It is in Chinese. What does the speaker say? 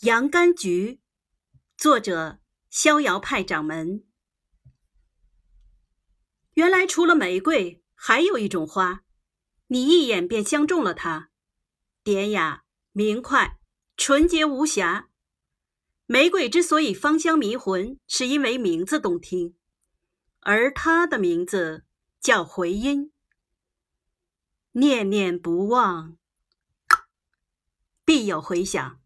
洋甘菊作者逍遥派掌门。原来除了玫瑰还有一种花你一眼便相中了它。典雅明快纯洁无瑕。玫瑰之所以芳香迷魂是因为名字动听而它的名字叫回音。念念不忘必有回响。